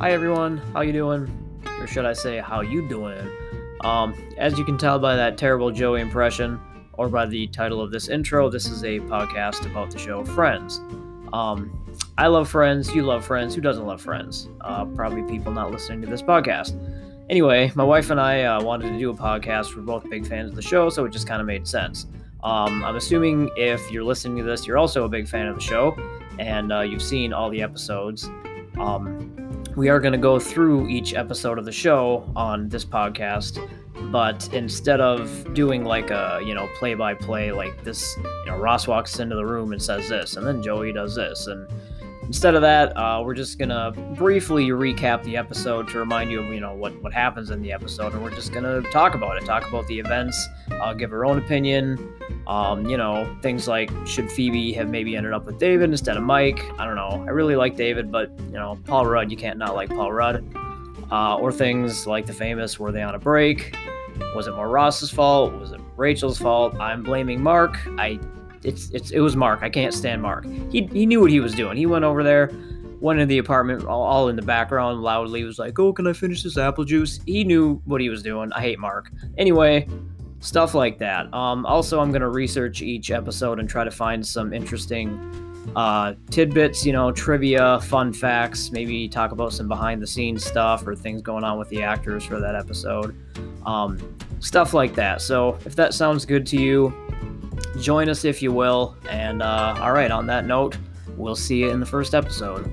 Hi everyone, how you doing? Or should I say, how you doing? Um, as you can tell by that terrible Joey impression, or by the title of this intro, this is a podcast about the show Friends. Um, I love Friends, you love Friends, who doesn't love Friends? Uh, probably people not listening to this podcast. Anyway, my wife and I uh, wanted to do a podcast. We're both big fans of the show, so it just kind of made sense. Um, I'm assuming if you're listening to this, you're also a big fan of the show and uh, you've seen all the episodes. Um, we are going to go through each episode of the show on this podcast, but instead of doing like a you know play by play like this, you know Ross walks into the room and says this, and then Joey does this, and Instead of that, uh, we're just gonna briefly recap the episode to remind you of you know what what happens in the episode, and we're just gonna talk about it, talk about the events, uh, give our own opinion. Um, you know, things like should Phoebe have maybe ended up with David instead of Mike? I don't know. I really like David, but you know, Paul Rudd, you can't not like Paul Rudd. Uh, or things like the famous were they on a break? Was it more Ross's fault? Was it Rachel's fault? I'm blaming Mark. I it's it's it was Mark. I can't stand Mark. He he knew what he was doing. He went over there, went in the apartment, all, all in the background, loudly was like, "Oh, can I finish this apple juice?" He knew what he was doing. I hate Mark. Anyway, stuff like that. Um, also, I'm gonna research each episode and try to find some interesting uh, tidbits, you know, trivia, fun facts, maybe talk about some behind the scenes stuff or things going on with the actors for that episode. Um, stuff like that. So, if that sounds good to you, join us if you will. And uh, all right, on that note, we'll see you in the first episode.